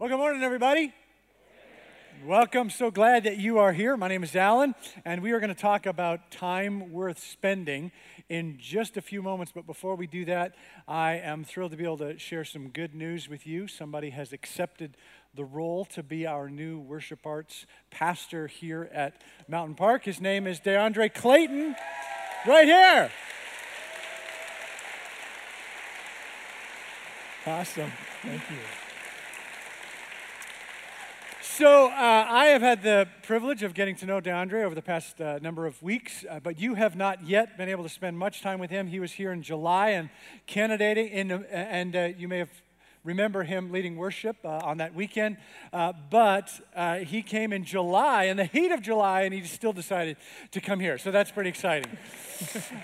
Well, good morning, everybody. Welcome. So glad that you are here. My name is Alan, and we are going to talk about time worth spending in just a few moments. But before we do that, I am thrilled to be able to share some good news with you. Somebody has accepted the role to be our new worship arts pastor here at Mountain Park. His name is DeAndre Clayton, right here. Awesome. Thank you. So, uh, I have had the privilege of getting to know DeAndre over the past uh, number of weeks, uh, but you have not yet been able to spend much time with him. He was here in July and candidating, in, uh, and uh, you may have remember him leading worship uh, on that weekend. but he came in July, in the heat of July, and he still decided to come here. So that's pretty exciting.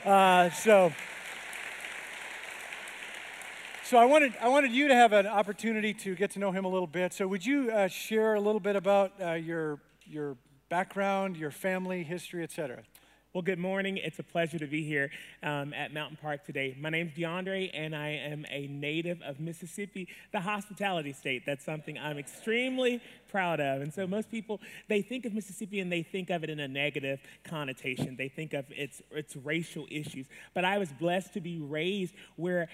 so. So I wanted, I wanted you to have an opportunity to get to know him a little bit. So would you uh, share a little bit about uh, your, your background, your family history, et cetera? Well, good morning. It's a pleasure to be here um, at Mountain Park today. My name's DeAndre, and I am a native of Mississippi, the hospitality state. That's something I'm extremely proud of. And so, most people they think of Mississippi and they think of it in a negative connotation. They think of its its racial issues. But I was blessed to be raised where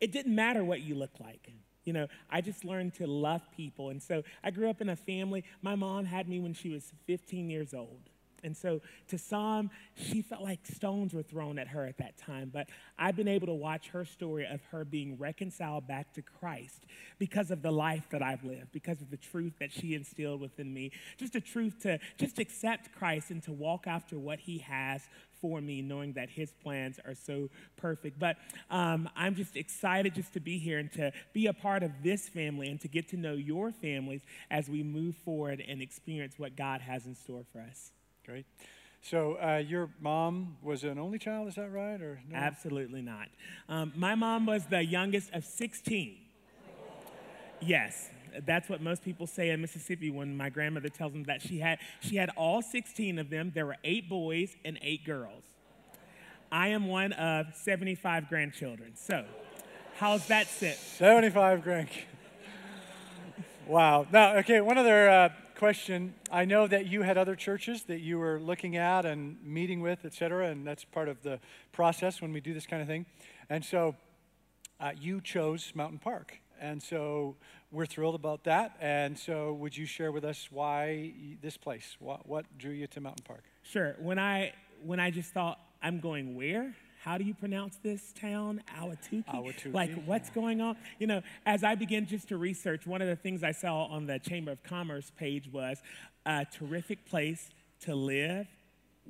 it didn't matter what you looked like. You know, I just learned to love people. And so I grew up in a family. My mom had me when she was 15 years old. And so to some, she felt like stones were thrown at her at that time. But I've been able to watch her story of her being reconciled back to Christ because of the life that I've lived, because of the truth that she instilled within me. Just a truth to just accept Christ and to walk after what he has for me, knowing that his plans are so perfect. But um, I'm just excited just to be here and to be a part of this family and to get to know your families as we move forward and experience what God has in store for us. Great. So uh, your mom was an only child, is that right? Or no? Absolutely not. Um, my mom was the youngest of 16. Yes, that's what most people say in Mississippi when my grandmother tells them that she had she had all 16 of them. There were eight boys and eight girls. I am one of 75 grandchildren. So, how's that sit? 75 grandkids. Wow. Now, okay, one other uh, question. I know that you had other churches that you were looking at and meeting with, et cetera, and that's part of the process when we do this kind of thing. And so uh, you chose Mountain Park. And so we're thrilled about that. And so would you share with us why this place? What, what drew you to Mountain Park? Sure. When I, when I just thought, I'm going where? how do you pronounce this town? Ahwatukee? Ahwatukee. Like, what's going on? You know, as I began just to research, one of the things I saw on the Chamber of Commerce page was a terrific place to live,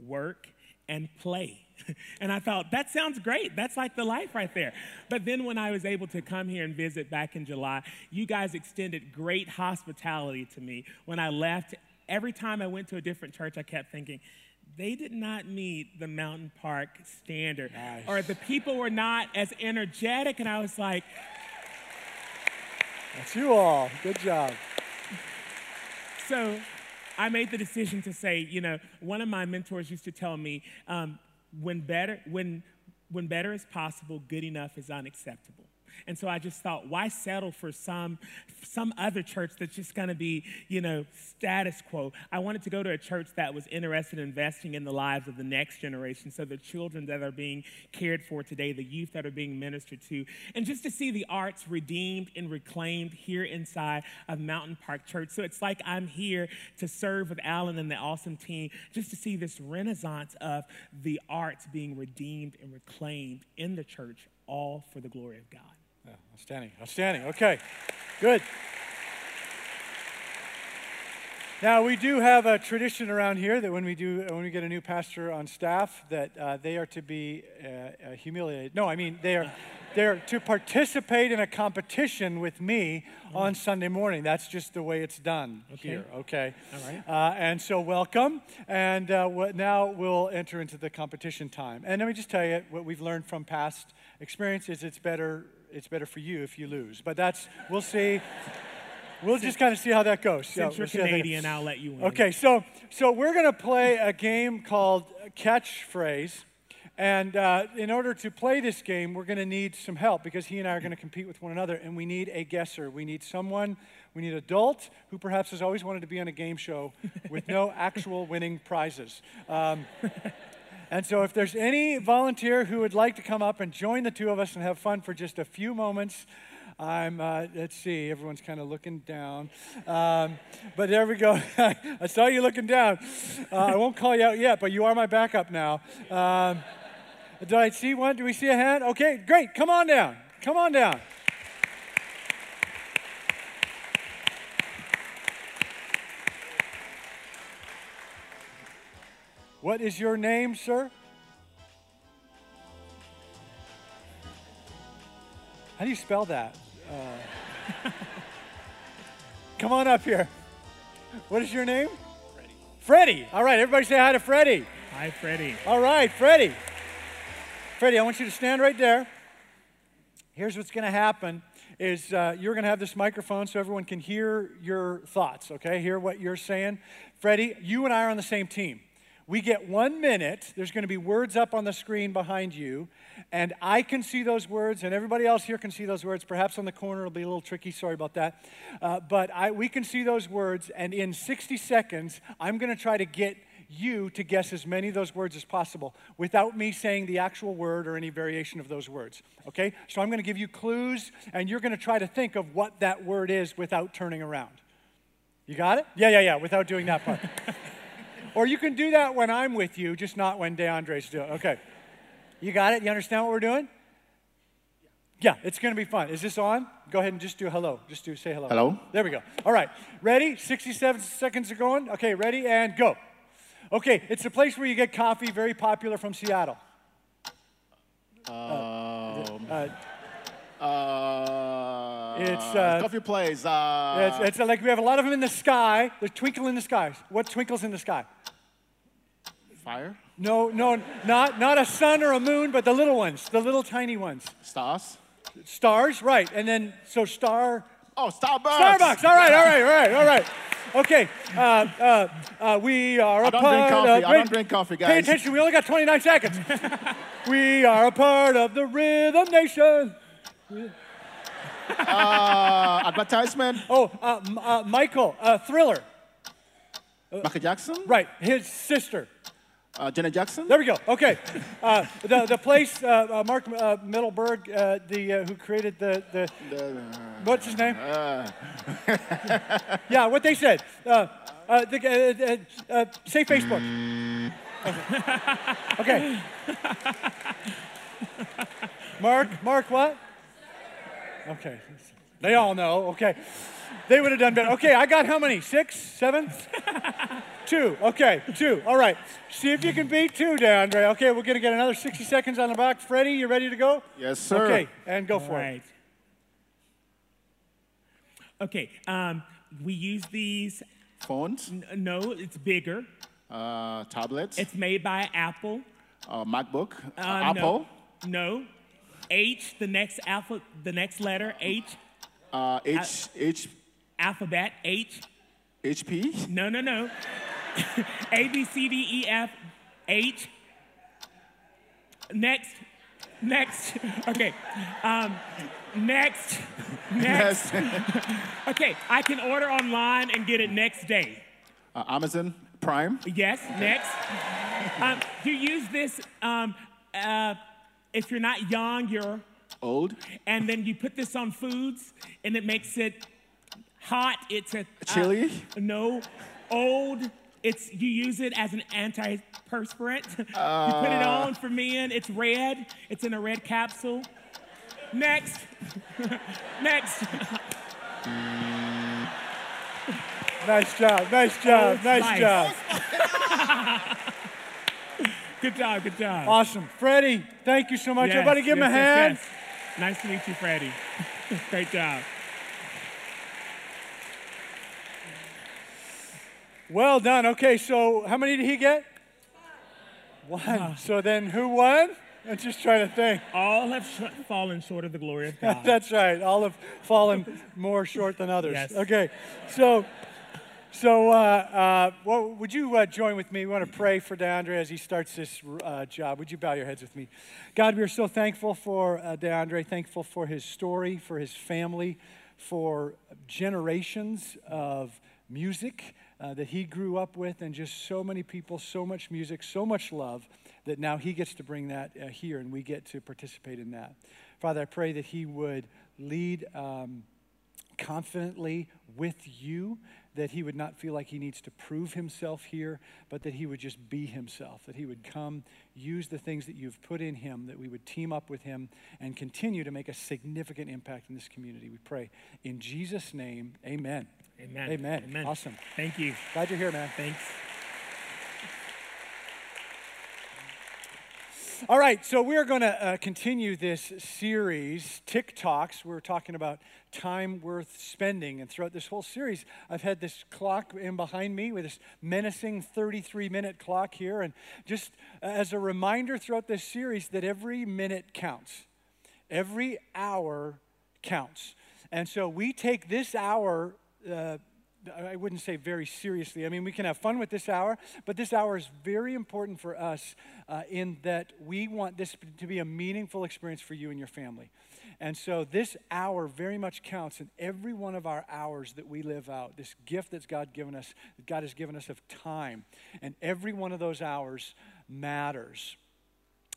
work, and play. and I thought, that sounds great. That's like the life right there. But then when I was able to come here and visit back in July, you guys extended great hospitality to me. When I left, every time I went to a different church, I kept thinking, they did not meet the Mountain Park standard. Nice. Or the people were not as energetic. And I was like, That's you all. Good job. So I made the decision to say, you know, one of my mentors used to tell me, um, when better, when, when better is possible, good enough is unacceptable. And so I just thought, why settle for some, some other church that's just going to be, you know, status quo? I wanted to go to a church that was interested in investing in the lives of the next generation. So the children that are being cared for today, the youth that are being ministered to, and just to see the arts redeemed and reclaimed here inside of Mountain Park Church. So it's like I'm here to serve with Alan and the awesome team, just to see this renaissance of the arts being redeemed and reclaimed in the church, all for the glory of God. Yeah, outstanding. Outstanding. Okay, good. Now we do have a tradition around here that when we do when we get a new pastor on staff that uh, they are to be uh, uh, humiliated. No, I mean they are they're to participate in a competition with me on Sunday morning. That's just the way it's done okay. here. Okay. All right. Uh, and so welcome, and uh, what, now we'll enter into the competition time. And let me just tell you what we've learned from past experience is it's better it's better for you if you lose. But that's, we'll see. We'll just kind of see how that goes. Since yeah, you're we'll Canadian, I'll let you win. Okay, so so we're going to play a game called Catchphrase. And uh, in order to play this game, we're going to need some help because he and I are going to compete with one another, and we need a guesser. We need someone, we need an adult who perhaps has always wanted to be on a game show with no actual winning prizes. Um, and so, if there's any volunteer who would like to come up and join the two of us and have fun for just a few moments, I'm, uh, let's see, everyone's kind of looking down. Um, but there we go. I saw you looking down. Uh, I won't call you out yet, but you are my backup now. Um, do I see one? Do we see a hand? Okay, great. Come on down. Come on down. What is your name, sir? How do you spell that? Uh, come on up here. What is your name? Freddie. Freddie. All right, everybody say hi to Freddie. Hi, Freddie. All right, Freddie. Freddie, I want you to stand right there. Here's what's going to happen is uh, you're going to have this microphone so everyone can hear your thoughts, okay? Hear what you're saying. Freddie, you and I are on the same team. We get one minute. There's going to be words up on the screen behind you, and I can see those words, and everybody else here can see those words. Perhaps on the corner it'll be a little tricky. Sorry about that. Uh, but I, we can see those words, and in 60 seconds, I'm going to try to get you to guess as many of those words as possible without me saying the actual word or any variation of those words. Okay? So I'm going to give you clues, and you're going to try to think of what that word is without turning around. You got it? Yeah, yeah, yeah, without doing that part. Or you can do that when I'm with you, just not when DeAndre's doing. Okay. You got it? You understand what we're doing? Yeah, it's going to be fun. Is this on? Go ahead and just do hello. Just do say hello. Hello. There we go. All right. Ready? 67 seconds are going. Okay, ready and go. Okay, it's a place where you get coffee, very popular from Seattle. Um, Uh, uh, It's, uh, coffee place. Uh, it's, it's like we have a lot of them in the sky. There's twinkle in the sky. What twinkles in the sky? Fire. No, no, not, not a sun or a moon, but the little ones, the little tiny ones. Stars. Stars, right. And then, so star, Oh, Starbucks. Starbucks. All right, all right, all right, all right. Okay, uh, uh, uh, we are a I don't part drink coffee. of. I don't drink coffee, guys. Pay attention. We only got 29 seconds. we are a part of the Rhythm Nation. Uh, advertisement. Oh, uh, M- uh, Michael, uh, Thriller. Michael Jackson. Right, his sister. Uh, Janet Jackson. There we go. Okay, uh, the the place uh, uh, Mark uh, Middleberg, uh, the uh, who created the the The, what's his name? uh, Yeah, what they said. Uh, uh, the, uh, uh, uh, say Facebook. Okay. Mark, Mark, what? Okay. They all know. Okay. They would have done better. Okay, I got how many? Six? Seven? two. Okay, two. All right. See if you can beat two, DeAndre. Okay, we're going to get another 60 seconds on the back. Freddie, you ready to go? yes, sir. Okay, and go for All it. Okay, um, we use these. Phones. n- No, it's bigger. Uh, tablets. It's made by Apple. uh, MacBook. Uh, Uh, Apple. No, no. H, the next alpha, the next letter. H, Uh, H H alphabet. H. HP. No, no, no. A, B, C, D, E, F, H. Next. Next. Okay. Um, next. Next. Okay. I can order online and get it next day. uh, Amazon Prime. Yes. Next. Um, you use this um, uh, if you're not young, you're, Old. and then you put this on foods and it makes it hot. It's a uh, Chili? no, old. It's you use it as an antiperspirant. you put it on for men. It's red. It's in a red capsule. Next. Next. Nice job, nice job, Oh, nice nice. job. Good job. Good job. Awesome. Freddie, thank you so much. Yes, Everybody give him a yes, yes, hand. yes. Nice to meet you, Freddie. Great job. Well done. Okay, so how many did he get? One. So then who won? I'm just trying to think. All have sh- fallen short of the glory of God. That's right. All have fallen more short than others. Yes. Okay, so So, uh, uh, well, would you uh, join with me? We want to pray for DeAndre as he starts this uh, job. Would you bow your heads with me? God, we are so thankful for uh, DeAndre, thankful for his story, for his family, for generations of music uh, that he grew up with, and just so many people, so much music, so much love that now he gets to bring that uh, here and we get to participate in that. Father, I pray that he would lead um, confidently with you that he would not feel like he needs to prove himself here, but that he would just be himself, that he would come, use the things that you've put in him, that we would team up with him and continue to make a significant impact in this community. We pray in Jesus' name, amen. Amen. Amen. Amen. Awesome. Thank you. Glad you're here, man. Thanks. All right, so we're going to uh, continue this series, TikToks. We're talking about time worth spending. And throughout this whole series, I've had this clock in behind me with this menacing 33 minute clock here. And just as a reminder throughout this series that every minute counts, every hour counts. And so we take this hour. Uh, I wouldn't say very seriously. I mean, we can have fun with this hour, but this hour is very important for us uh, in that we want this to be a meaningful experience for you and your family. And so this hour very much counts in every one of our hours that we live out. This gift that God given us, that God has given us of time, and every one of those hours matters.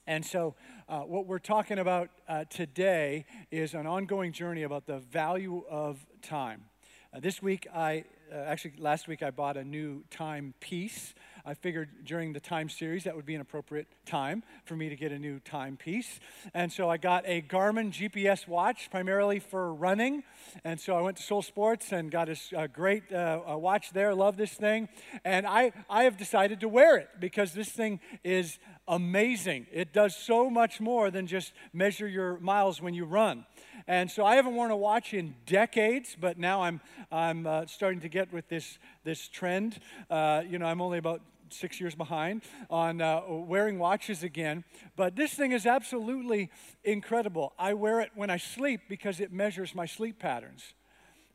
And so, uh, what we're talking about uh, today is an ongoing journey about the value of time. Uh, this week, I uh, actually, last week I bought a new time piece. I figured during the time series that would be an appropriate time for me to get a new timepiece. And so I got a Garmin GPS watch primarily for running. And so I went to Sole Sports and got a, great uh, a watch there. Love this thing. And I, I have decided to wear it because this thing is amazing. It does so much more than just measure your miles when you run. And so I haven't worn a watch in decades, but now I'm, I'm uh, starting to get with this, this trend. Uh, you know, I'm only about six years behind on uh, wearing watches again. But this thing is absolutely incredible. I wear it when I sleep because it measures my sleep patterns.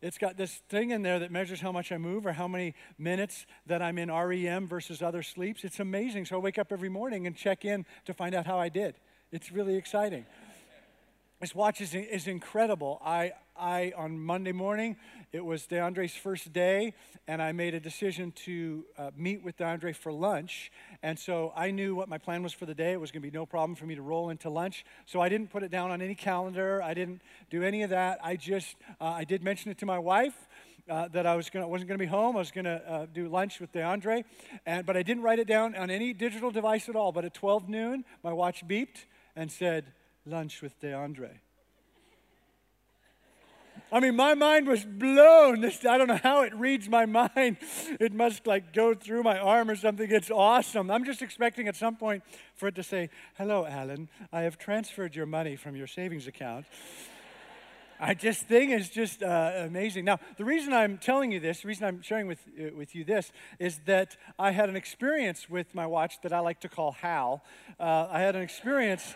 It's got this thing in there that measures how much I move or how many minutes that I'm in REM versus other sleeps. It's amazing. So I wake up every morning and check in to find out how I did. It's really exciting. This watch is, is incredible. I, I, on Monday morning, it was DeAndre's first day, and I made a decision to uh, meet with DeAndre for lunch. And so I knew what my plan was for the day. It was going to be no problem for me to roll into lunch. So I didn't put it down on any calendar. I didn't do any of that. I just, uh, I did mention it to my wife. Uh, that I was gonna, wasn't going to be home. I was going to uh, do lunch with DeAndre, and, but I didn't write it down on any digital device at all. But at 12 noon, my watch beeped and said, lunch with DeAndre. I mean, my mind was blown. This, I don't know how it reads my mind. It must like go through my arm or something. It's awesome. I'm just expecting at some point for it to say, Hello, Alan. I have transferred your money from your savings account. I just thing is just uh, amazing. Now, the reason I'm telling you this, the reason I'm sharing with, uh, with you this, is that I had an experience with my watch that I like to call Hal. Uh, I had an experience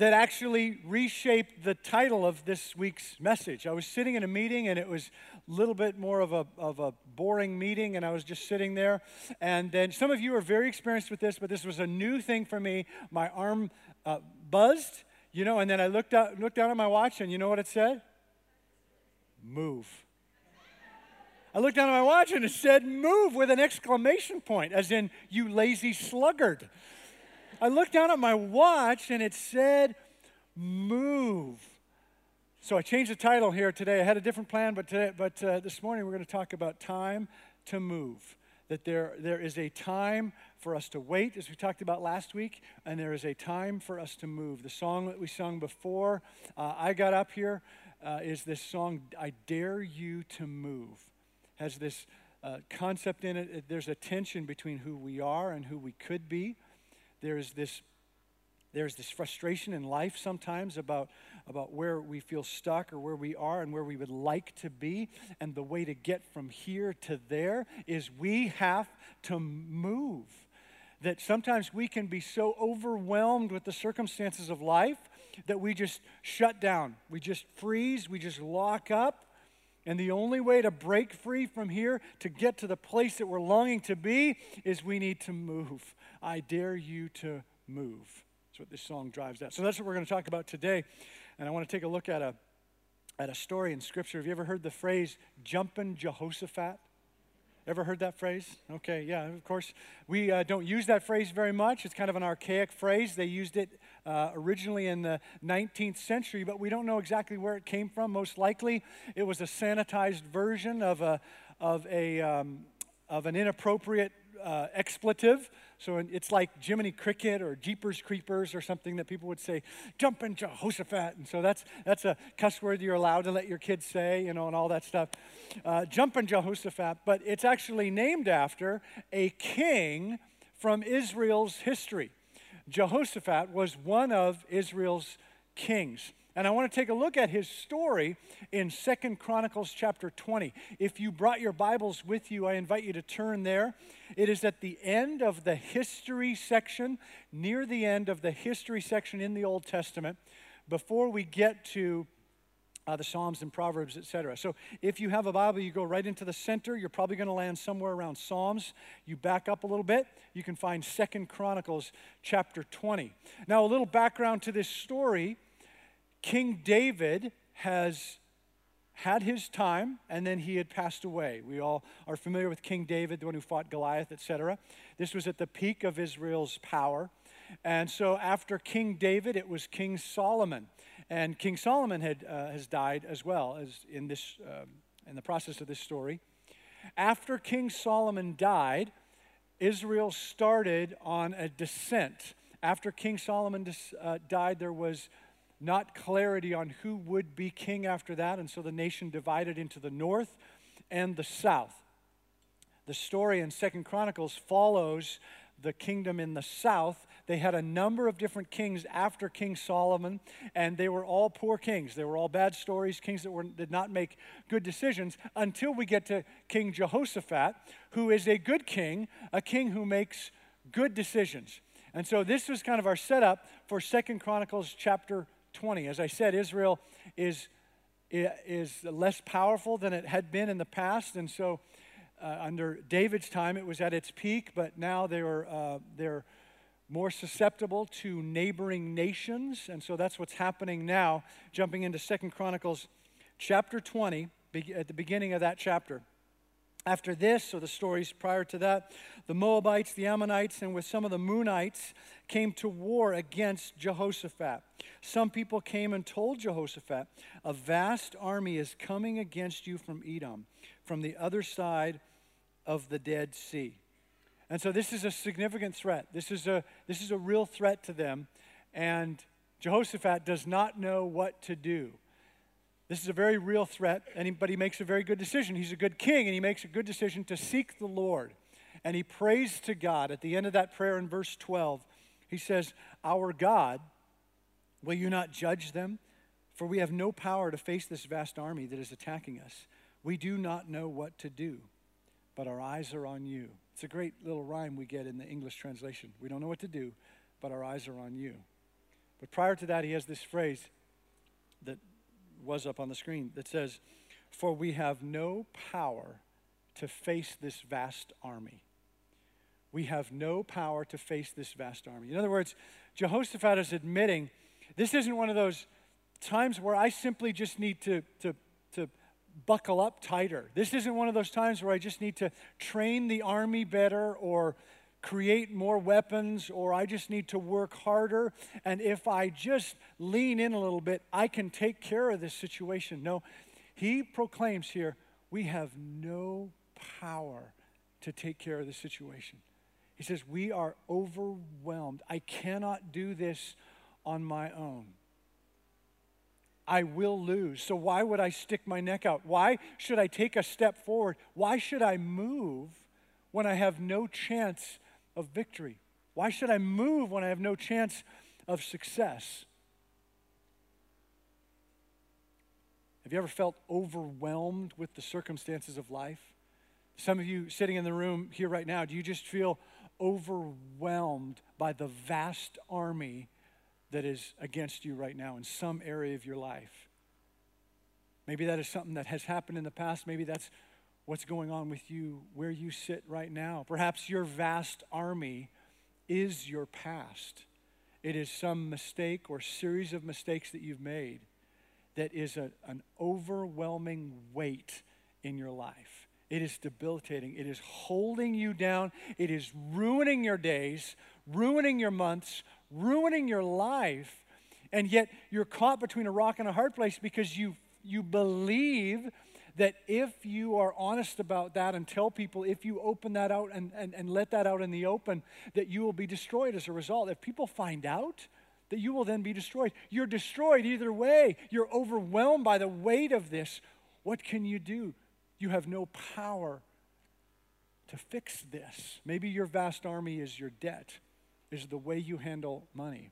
that actually reshaped the title of this week's message. I was sitting in a meeting and it was a little bit more of a, of a boring meeting, and I was just sitting there. And then some of you are very experienced with this, but this was a new thing for me. My arm uh, buzzed, you know, and then I looked, out, looked down at my watch, and you know what it said? Move. I looked down at my watch and it said move with an exclamation point, as in, you lazy sluggard. I looked down at my watch and it said, Move. So I changed the title here today. I had a different plan, but, today, but uh, this morning we're going to talk about time to move. That there, there is a time for us to wait, as we talked about last week, and there is a time for us to move. The song that we sung before uh, I got up here uh, is this song, I Dare You to Move. Has this uh, concept in it. There's a tension between who we are and who we could be there's this there's this frustration in life sometimes about, about where we feel stuck or where we are and where we would like to be. And the way to get from here to there is we have to move. That sometimes we can be so overwhelmed with the circumstances of life that we just shut down. We just freeze. We just lock up. And the only way to break free from here, to get to the place that we're longing to be, is we need to move. I dare you to move. That's what this song drives at. So that's what we're going to talk about today. And I want to take a look at a, at a story in Scripture. Have you ever heard the phrase, jumping Jehoshaphat? Ever heard that phrase? Okay, yeah, of course. We uh, don't use that phrase very much. It's kind of an archaic phrase. They used it uh, originally in the 19th century, but we don't know exactly where it came from. Most likely, it was a sanitized version of, a, of, a, um, of an inappropriate uh, expletive. So it's like Jiminy Cricket or Jeepers Creepers or something that people would say, jump in Jehoshaphat. And so that's, that's a cuss word you're allowed to let your kids say, you know, and all that stuff. Uh, jump in Jehoshaphat. But it's actually named after a king from Israel's history. Jehoshaphat was one of Israel's kings. And I want to take a look at his story in Second Chronicles chapter 20. If you brought your Bibles with you, I invite you to turn there. It is at the end of the history section, near the end of the history section in the Old Testament, before we get to uh, the Psalms and Proverbs, etc. So if you have a Bible, you go right into the center. You're probably going to land somewhere around Psalms. You back up a little bit, you can find Second Chronicles chapter 20. Now, a little background to this story King David has had his time and then he had passed away. We all are familiar with King David, the one who fought Goliath, etc. This was at the peak of Israel's power. And so after King David, it was King Solomon. And King Solomon had, uh, has died as well as in, this, um, in the process of this story. After King Solomon died, Israel started on a descent. After King Solomon dis, uh, died, there was not clarity on who would be king after that, and so the nation divided into the north and the south. The story in Second Chronicles follows the kingdom in the south. They had a number of different kings after King Solomon, and they were all poor kings. They were all bad stories, kings that were, did not make good decisions until we get to King Jehoshaphat, who is a good king, a king who makes good decisions. And so this was kind of our setup for Second Chronicles chapter 20. As I said, Israel is, is less powerful than it had been in the past. And so uh, under David's time, it was at its peak, but now they were, uh, they're more susceptible to neighboring nations. And so that's what's happening now, jumping into Second Chronicles chapter 20, at the beginning of that chapter. After this, or the stories prior to that, the Moabites, the Ammonites, and with some of the Meunites came to war against Jehoshaphat. Some people came and told Jehoshaphat, A vast army is coming against you from Edom, from the other side of the Dead Sea. And so this is a significant threat. This is a, this is a real threat to them. And Jehoshaphat does not know what to do. This is a very real threat, and but he makes a very good decision. He's a good king, and he makes a good decision to seek the Lord. And he prays to God. At the end of that prayer in verse 12, he says, Our God, will you not judge them? For we have no power to face this vast army that is attacking us. We do not know what to do, but our eyes are on you. It's a great little rhyme we get in the English translation. We don't know what to do, but our eyes are on you. But prior to that, he has this phrase that was up on the screen that says, For we have no power to face this vast army. We have no power to face this vast army. In other words, Jehoshaphat is admitting this isn't one of those times where I simply just need to, to, to buckle up tighter. This isn't one of those times where I just need to train the army better or create more weapons or I just need to work harder. And if I just lean in a little bit, I can take care of this situation. No, he proclaims here we have no power to take care of the situation. He says, We are overwhelmed. I cannot do this on my own. I will lose. So, why would I stick my neck out? Why should I take a step forward? Why should I move when I have no chance of victory? Why should I move when I have no chance of success? Have you ever felt overwhelmed with the circumstances of life? Some of you sitting in the room here right now, do you just feel overwhelmed by the vast army that is against you right now in some area of your life? Maybe that is something that has happened in the past. Maybe that's what's going on with you where you sit right now. Perhaps your vast army is your past. It is some mistake or series of mistakes that you've made that is a, an overwhelming weight in your life. It is debilitating. It is holding you down. It is ruining your days, ruining your months, ruining your life. And yet you're caught between a rock and a hard place because you, you believe that if you are honest about that and tell people, if you open that out and, and, and let that out in the open, that you will be destroyed as a result. If people find out, that you will then be destroyed. You're destroyed either way. You're overwhelmed by the weight of this. What can you do? You have no power to fix this. Maybe your vast army is your debt, is the way you handle money.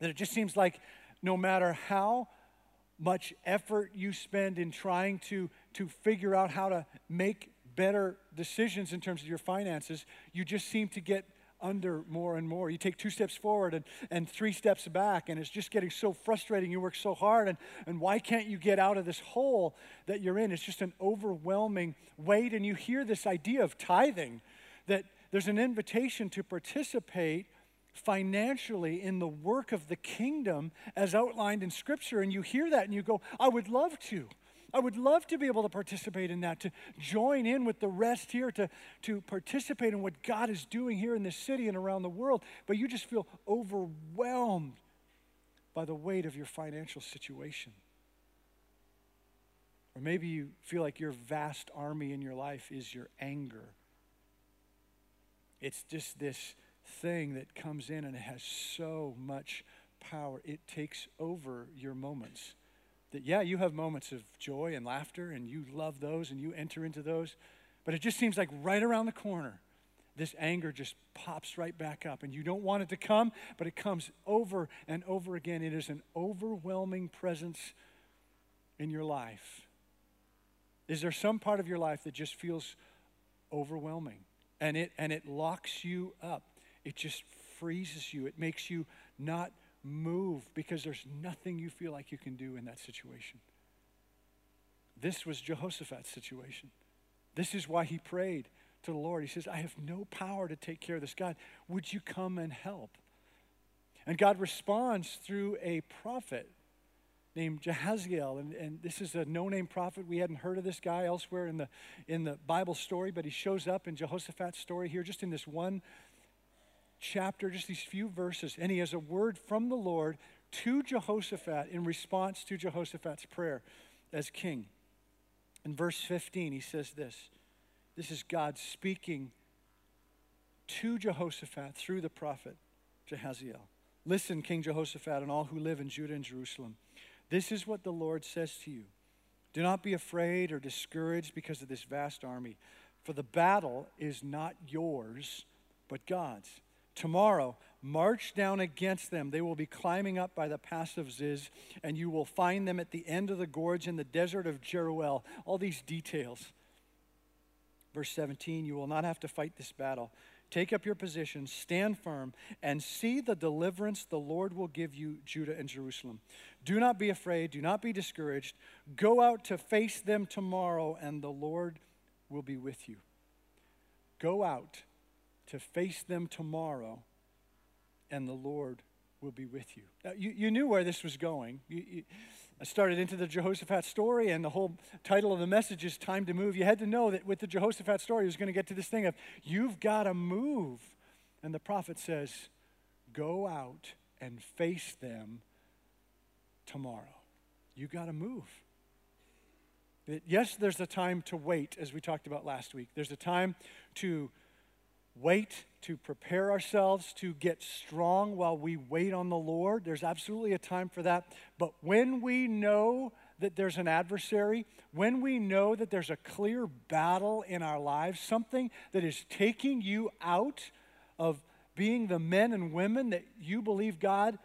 That it just seems like no matter how much effort you spend in trying to, to figure out how to make better decisions in terms of your finances, you just seem to get under more and more. You take two steps forward and, and three steps back, and it's just getting so frustrating. You work so hard, and, and why can't you get out of this hole that you're in? It's just an overwhelming weight. And you hear this idea of tithing that there's an invitation to participate financially in the work of the kingdom as outlined in Scripture. And you hear that and you go, I would love to. I would love to be able to participate in that, to join in with the rest here, to, to participate in what God is doing here in this city and around the world. But you just feel overwhelmed by the weight of your financial situation. Or maybe you feel like your vast army in your life is your anger. It's just this thing that comes in and has so much power. It takes over your moments that, yeah, you have moments of joy and laughter and you love those and you enter into those, but it just seems like right around the corner, this anger just pops right back up and you don't want it to come, but it comes over and over again. It is an overwhelming presence in your life. Is there some part of your life that just feels overwhelming and it, and it locks you up? It just freezes you. It makes you not move because there's nothing you feel like you can do in that situation. This was Jehoshaphat's situation. This is why he prayed to the Lord. He says, I have no power to take care of this. God, would you come and help? And God responds through a prophet named Jahaziel. And, and this is a no name prophet. We hadn't heard of this guy elsewhere in the, in the Bible story, but he shows up in Jehoshaphat's story here, just in this one chapter, just these few verses, and he has a word from the Lord to Jehoshaphat in response to Jehoshaphat's prayer as king. In verse 15, he says this this is God speaking to Jehoshaphat through the prophet Jahaziel. Listen, King Jehoshaphat, and all who live in Judah and Jerusalem. This is what the Lord says to you Do not be afraid or discouraged because of this vast army, for the battle is not yours, but God's. Tomorrow, march down against them. They will be climbing up by the pass of Ziz, and you will find them at the end of the gorge in the desert of Jeruel. All these details. Verse 17 You will not have to fight this battle. Take up your position, stand firm, and see the deliverance the Lord will give you, Judah and Jerusalem. Do not be afraid, do not be discouraged. Go out to face them tomorrow, and the Lord will be with you. Go out to face them tomorrow, and the Lord will be with you. Now, you, you knew where this was going. You, you, I started into the Jehoshaphat story, and the whole title of the message is Time to Move. You had to know that with the Jehoshaphat story, he was going to get to this thing of, you've got to move. And the prophet says, go out and face them tomorrow. You got to move. Yes, there's a time to wait, as we talked about last week. There's a time to wait to prepare ourselves to get strong while we wait on the Lord. There's absolutely a time for that. But when we know that there's an adversary, when we know that there's a clear battle in our lives, something that is taking you out of being the men and women that you believe God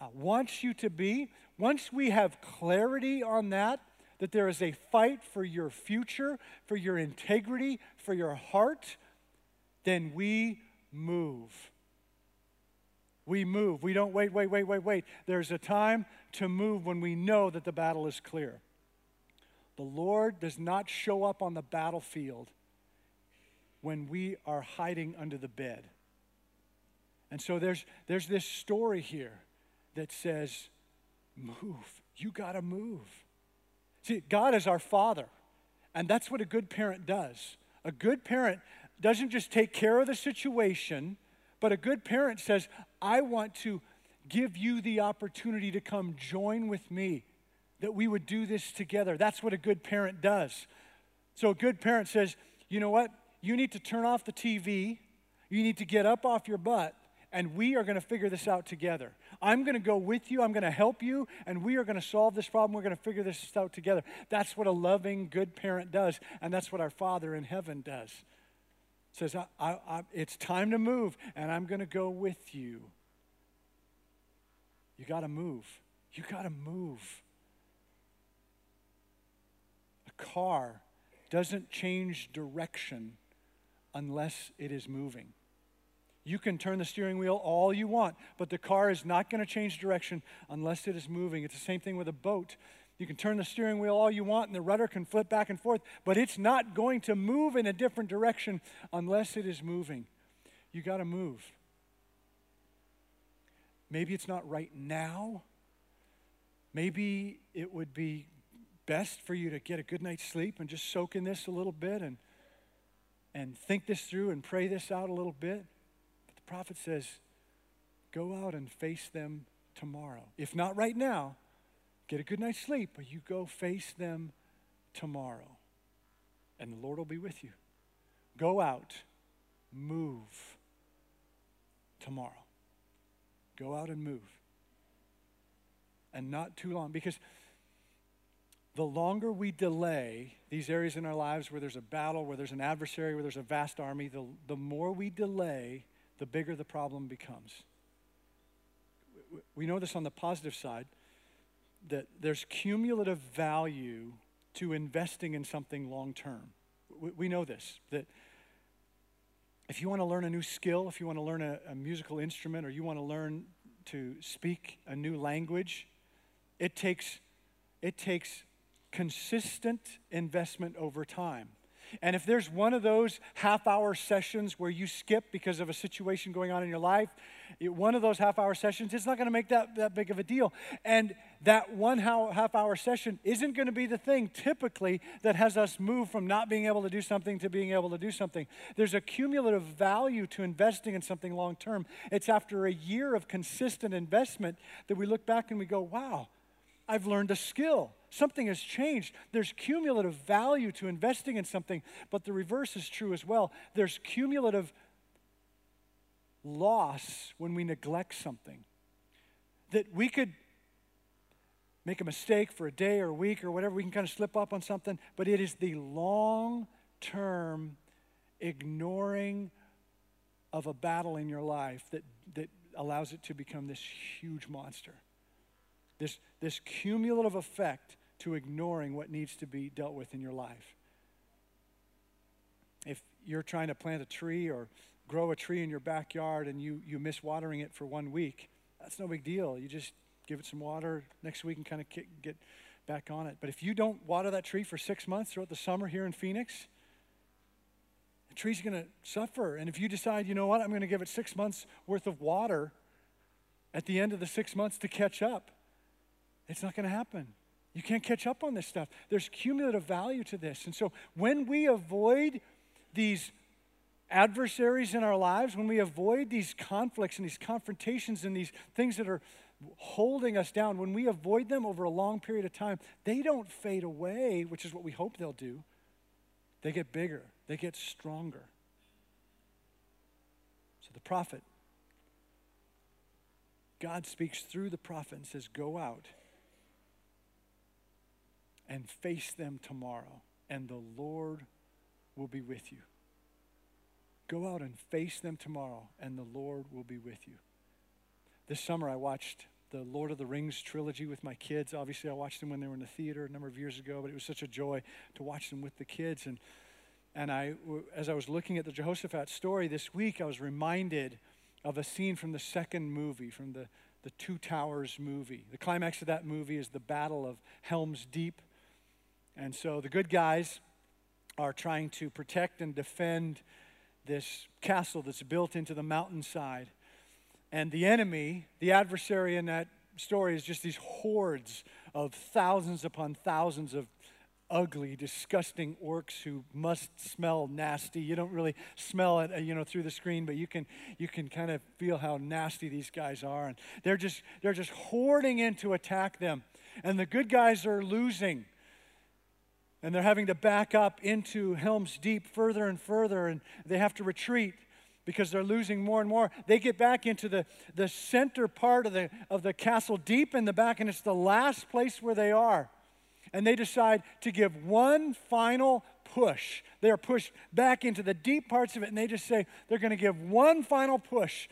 uh, wants you to be, once we have clarity on that, that there is a fight for your future, for your integrity, for your heart, then we move. We move. We don't wait, wait, wait, wait, wait. There's a time to move when we know that the battle is clear. The Lord does not show up on the battlefield when we are hiding under the bed. And so there's, there's this story here that says, move. You got to move. See, God is our Father, and that's what a good parent does. A good parent doesn't just take care of the situation, but a good parent says, I want to give you the opportunity to come join with me, that we would do this together. That's what a good parent does. So a good parent says, you know what? You need to turn off the TV, you need to get up off your butt, and we are going to figure this out together. I'm going to go with you, I'm going to help you, and we are going to solve this problem. We're going to figure this out together. That's what a loving, good parent does, and that's what our Father in heaven does. Says, I, I, I, It's time to move, and I'm going to go with you. You got to move. You got to move. A car doesn't change direction unless it is moving. You can turn the steering wheel all you want, but the car is not going to change direction unless it is moving. It's the same thing with a boat. You can turn the steering wheel all you want, and the rudder can flip back and forth, but it's not going to move in a different direction unless it is moving. You got to move. Maybe it's not right now. Maybe it would be best for you to get a good night's sleep and just soak in this a little bit and, and think this through and pray this out a little bit. But the prophet says, go out and face them tomorrow. If not right now, get a good night's sleep, but you go face them tomorrow. And the Lord will be with you. Go out, move tomorrow. Go out and move. And not too long, because the longer we delay these areas in our lives where there's a battle, where there's an adversary, where there's a vast army, the, the more we delay, the bigger the problem becomes. We know this on the positive side that there's cumulative value to investing in something long term. We, we know this, that if you want to learn a new skill, if you want to learn a, a musical instrument, or you want to learn to speak a new language, it takes, it takes consistent investment over time. And if there's one of those half hour sessions where you skip because of a situation going on in your life, one of those half hour sessions, it's not going to make that, that big of a deal. And that one half hour session isn't going to be the thing typically that has us move from not being able to do something to being able to do something. There's a cumulative value to investing in something long term. It's after a year of consistent investment that we look back and we go, wow, I've learned a skill. Something has changed. There's cumulative value to investing in something, but the reverse is true as well. There's cumulative loss when we neglect something. That we could make a mistake for a day or a week or whatever, we can kind of slip up on something, but it is the long term ignoring of a battle in your life that, that allows it to become this huge monster. This, this cumulative effect to ignoring what needs to be dealt with in your life. If you're trying to plant a tree or grow a tree in your backyard and you, you miss watering it for one week, that's no big deal. You just give it some water next week and kind of get back on it. But if you don't water that tree for six months throughout the summer here in Phoenix, the tree's going to suffer. And if you decide, you know what, I'm going to give it six months worth of water at the end of the six months to catch up, it's not going to happen. You can't catch up on this stuff. There's cumulative value to this. And so when we avoid these adversaries in our lives, when we avoid these conflicts and these confrontations and these things that are holding us down, when we avoid them over a long period of time, they don't fade away, which is what we hope they'll do. They get bigger, they get stronger. So the prophet, God speaks through the prophet and says, Go out and face them tomorrow, and the Lord will be with you. Go out and face them tomorrow, and the Lord will be with you. This summer, I watched the Lord of the Rings trilogy with my kids. Obviously, I watched them when they were in the theater a number of years ago, but it was such a joy to watch them with the kids. And, and I, as I was looking at the Jehoshaphat story this week, I was reminded of a scene from the second movie, from the, the Two Towers movie. The climax of that movie is the Battle of Helm's Deep. And so the good guys are trying to protect and defend this castle that's built into the mountainside. And the enemy, the adversary in that story, is just these hordes of thousands upon thousands of ugly, disgusting orcs who must smell nasty. You don't really smell it, uh, you know, through the screen, but you can you can kind of feel how nasty these guys are, and they're just they're just hoarding in to attack them, and the good guys are losing. And they're having to back up into Helm's Deep further and further, and they have to retreat because they're losing more and more. They get back into the, the center part of the, of the castle, deep in the back, and it's the last place where they are and they decide to give one final push. They are pushed back into the deep parts of it, and they just say they're going to give one final push,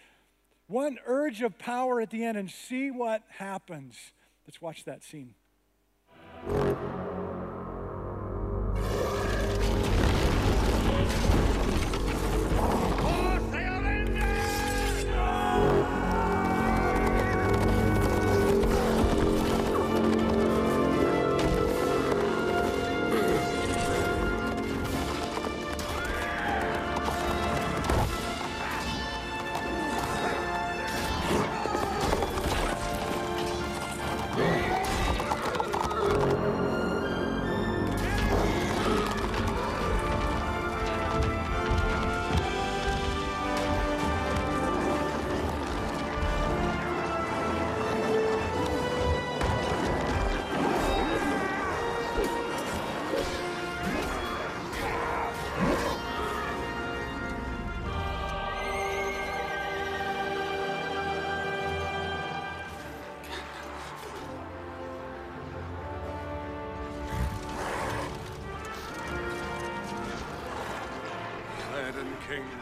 one urge of power at the end, and see what happens. Let's watch that scene.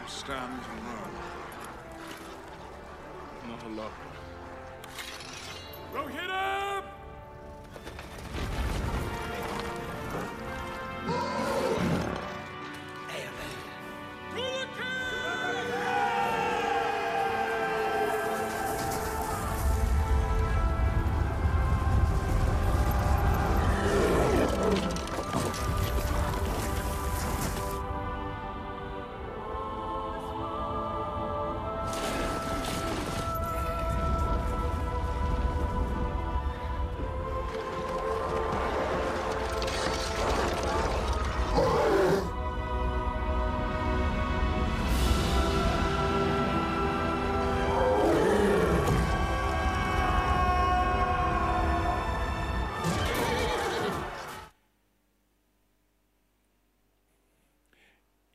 Stands alone.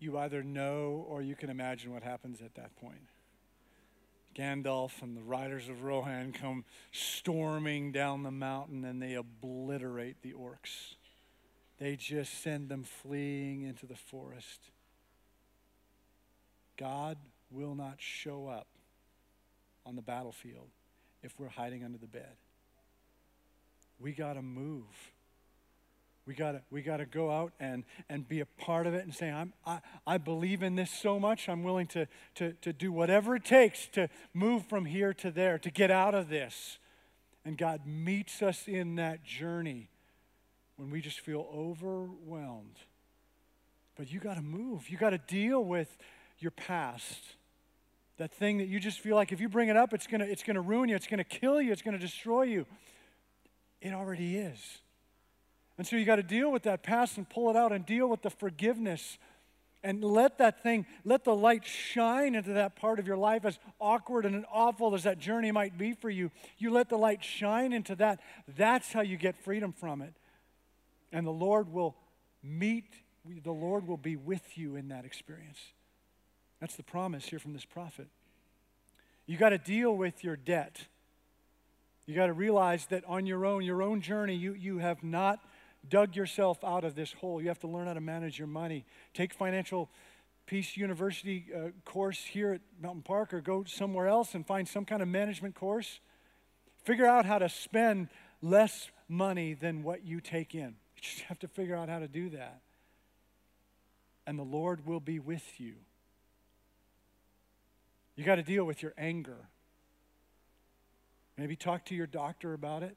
You either know or you can imagine what happens at that point. Gandalf and the riders of Rohan come storming down the mountain and they obliterate the orcs. They just send them fleeing into the forest. God will not show up on the battlefield if we're hiding under the bed. We got to move. We gotta we gotta go out and and be a part of it and say I'm I, I believe in this so much I'm willing to, to to do whatever it takes to move from here to there to get out of this. And God meets us in that journey when we just feel overwhelmed. But you gotta move. You gotta deal with your past. That thing that you just feel like if you bring it up, it's gonna it's gonna ruin you, it's gonna kill you, it's gonna destroy you. It already is. And so you got to deal with that past and pull it out and deal with the forgiveness and let that thing, let the light shine into that part of your life, as awkward and awful as that journey might be for you. You let the light shine into that. That's how you get freedom from it. And the Lord will meet, the Lord will be with you in that experience. That's the promise here from this prophet. You got to deal with your debt. You got to realize that on your own, your own journey, you, you have not dug yourself out of this hole. You have to learn how to manage your money. Take financial peace university uh, course here at Mountain Park or go somewhere else and find some kind of management course. Figure out how to spend less money than what you take in. You just have to figure out how to do that. And the Lord will be with you. You got to deal with your anger. Maybe talk to your doctor about it.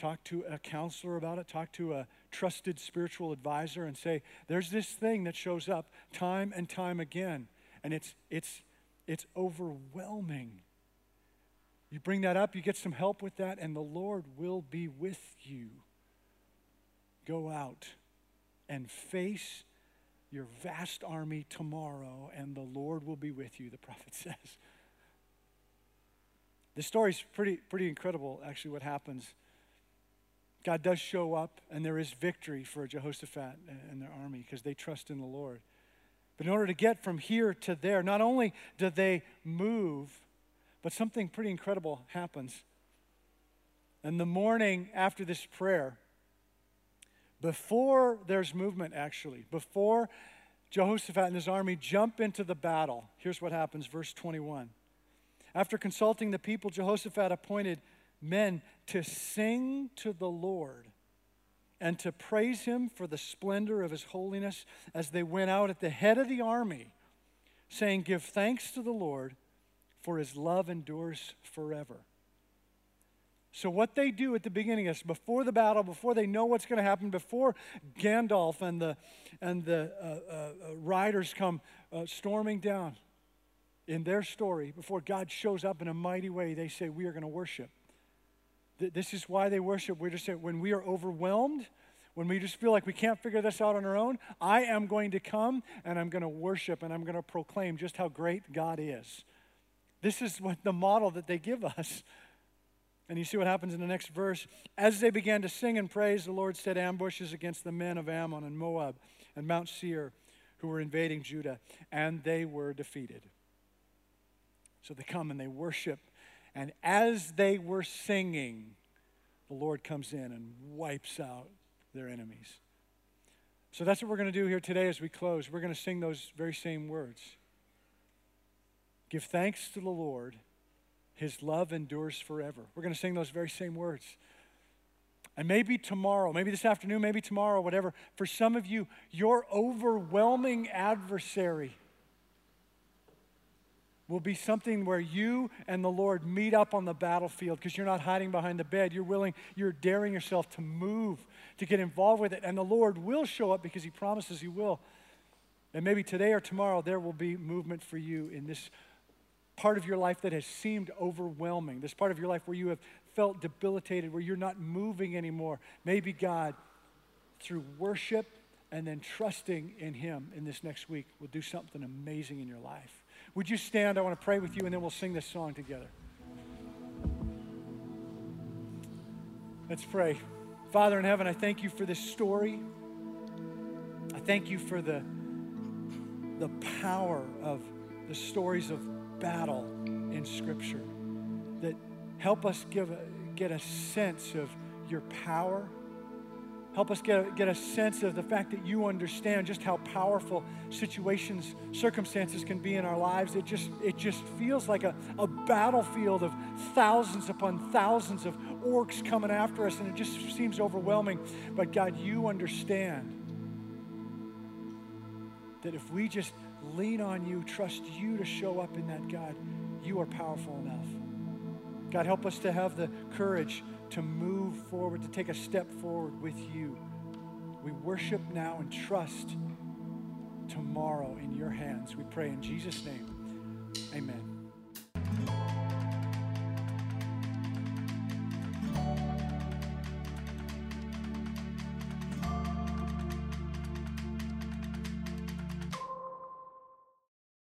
Talk to a counselor about it, talk to a trusted spiritual advisor and say, there's this thing that shows up time and time again, and it's, it's, it's overwhelming. You bring that up, you get some help with that, and the Lord will be with you. Go out and face your vast army tomorrow, and the Lord will be with you, the prophet says. The story's pretty, pretty incredible, actually, what happens God does show up, and there is victory for Jehoshaphat and their army because they trust in the Lord. But in order to get from here to there, not only do they move, but something pretty incredible happens. And the morning after this prayer, before there's movement, actually, before Jehoshaphat and his army jump into the battle, here's what happens, verse 21. After consulting the people, Jehoshaphat appointed men to sing to the Lord and to praise him for the splendor of his holiness as they went out at the head of the army, saying, Give thanks to the Lord, for his love endures forever. So, what they do at the beginning is before the battle, before they know what's going to happen, before Gandalf and the, and the uh, uh, uh, riders come uh, storming down in their story, before God shows up in a mighty way, they say, We are going to worship. This is why they worship. We're just when we are overwhelmed, when we just feel like we can't figure this out on our own, I am going to come and I'm going to worship and I'm going to proclaim just how great God is. This is what the model that they give us. And you see what happens in the next verse. As they began to sing and praise, the Lord set ambushes against the men of Ammon and Moab and Mount Seir who were invading Judah, and they were defeated. So they come and they worship and as they were singing, the Lord comes in and wipes out their enemies. So that's what we're going to do here today as we close. We're going to sing those very same words. Give thanks to the Lord. His love endures forever. We're going to sing those very same words. And maybe tomorrow, maybe this afternoon, maybe tomorrow, whatever, for some of you, your overwhelming adversary will be something where you and the Lord meet up on the battlefield because you're not hiding behind the bed. You're willing, you're daring yourself to move, to get involved with it. And the Lord will show up because He promises He will. And maybe today or tomorrow, there will be movement for you in this part of your life that has seemed overwhelming, this part of your life where you have felt debilitated, where you're not moving anymore. Maybe God, through worship and then trusting in Him in this next week, will do something amazing in your life. Would you stand? I want to pray with you, and then we'll sing this song together. Let's pray. Father in heaven, I thank you for this story. I thank you for the, the power of the stories of battle in Scripture that help us give get a sense of your power Help us get a, get a sense of the fact that you understand just how powerful situations, circumstances can be in our lives. It just, it just feels like a, a battlefield of thousands upon thousands of orcs coming after us, and it just seems overwhelming. But God, you understand that if we just lean on you, trust you to show up in that, God, you are powerful enough. God, help us to have the courage to move forward, to take a step forward with you. We worship now and trust tomorrow in your hands. We pray in Jesus' name. Amen.